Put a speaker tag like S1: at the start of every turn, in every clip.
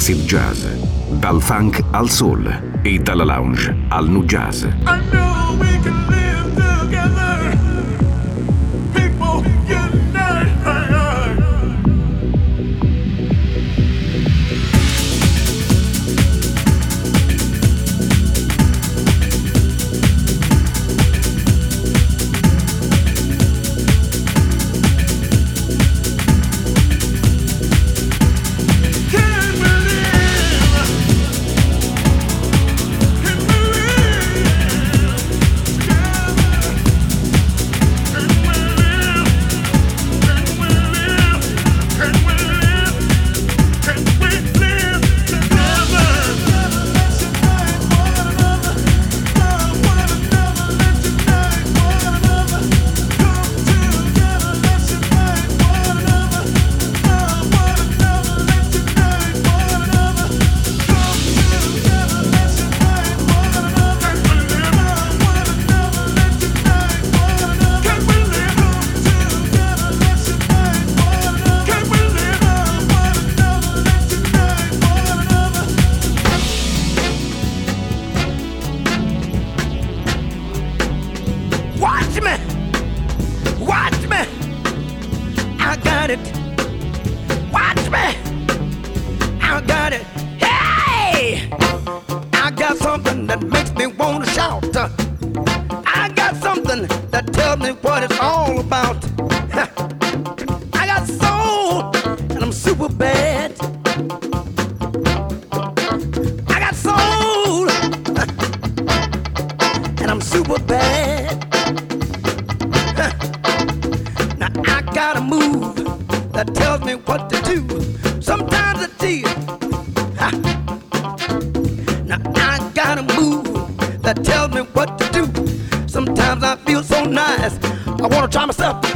S1: Dell'acid jazz. Dal funk al soul e dalla lounge al nu jazz.
S2: I
S3: wanna try myself.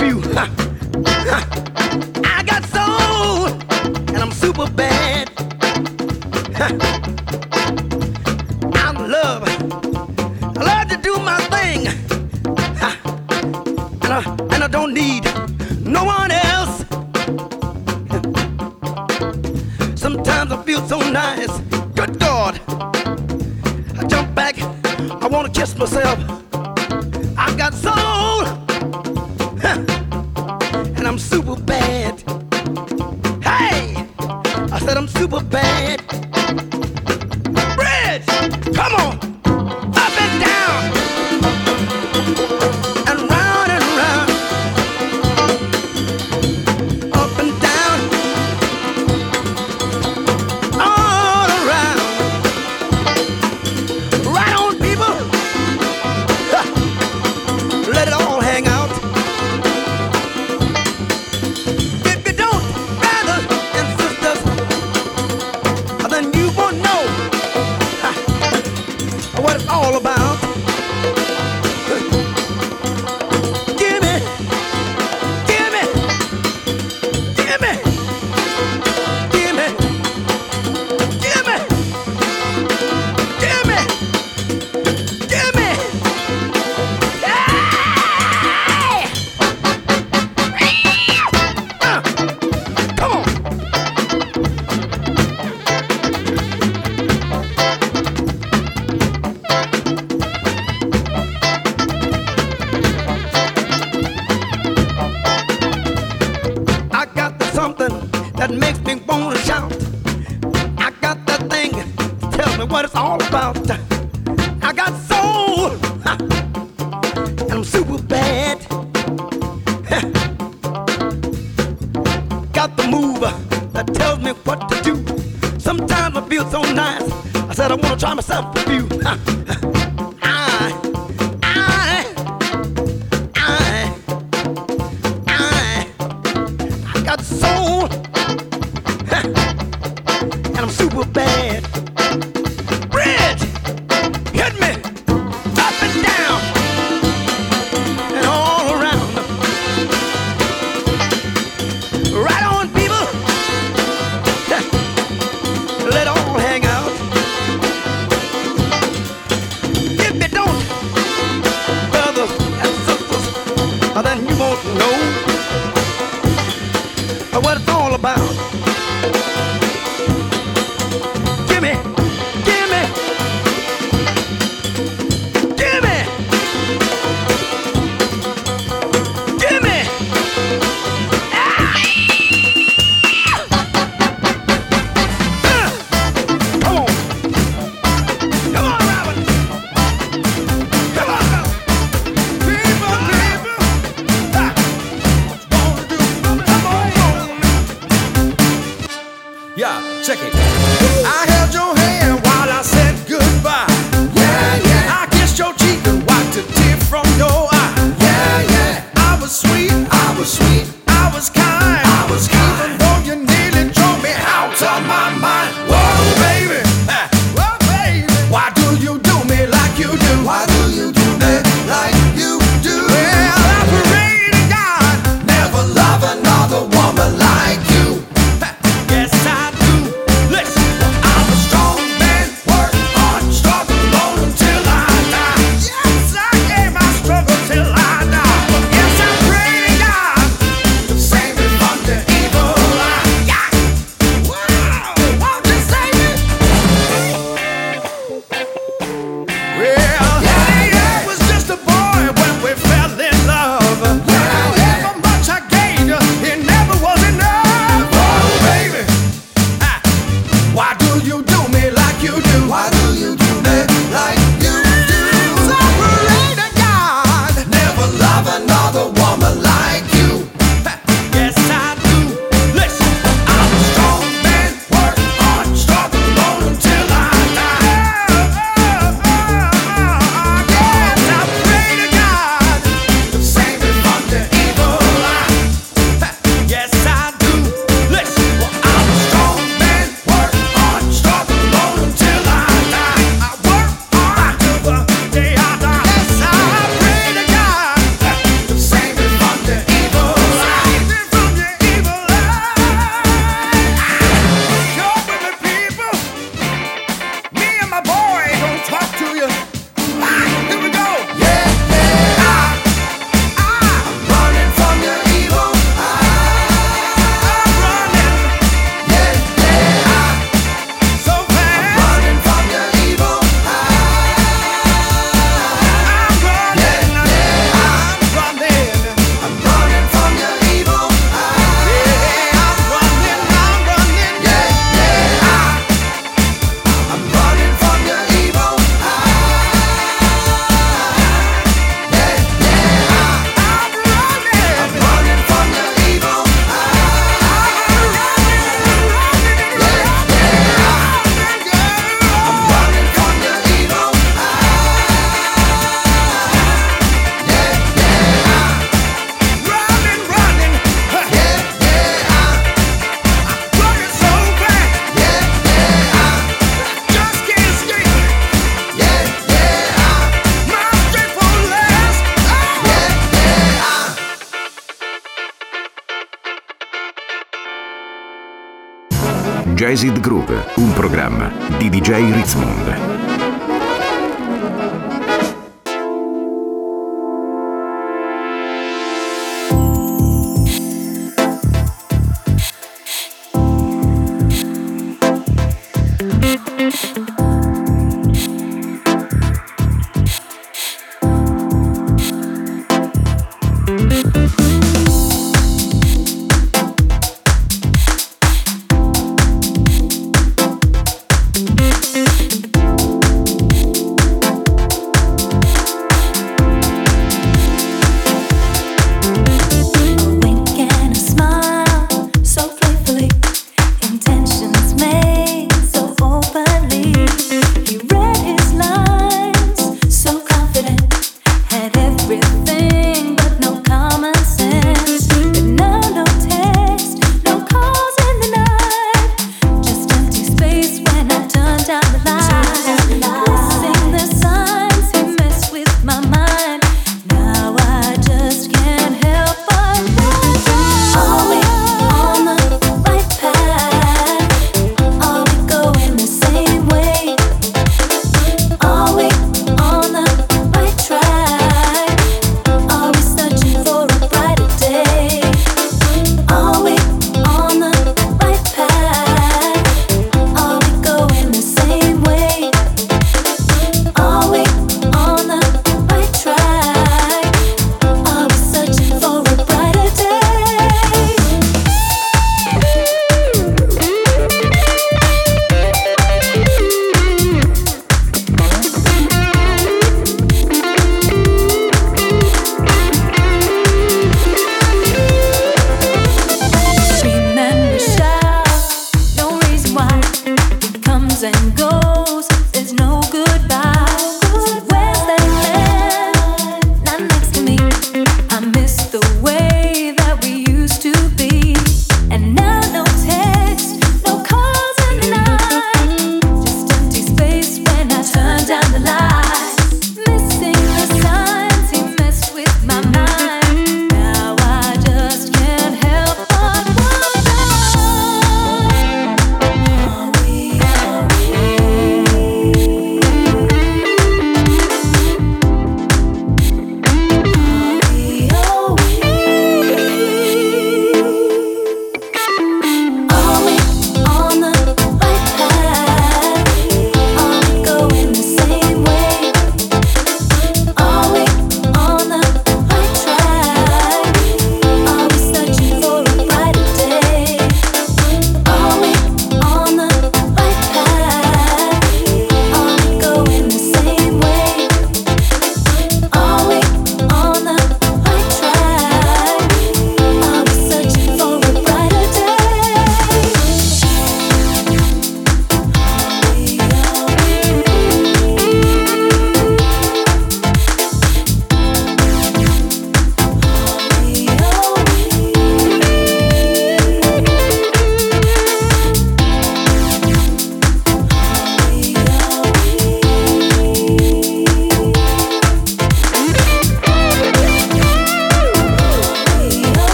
S4: Jazzed Groove, un programma di DJ Ritzmond.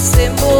S4: esse amor.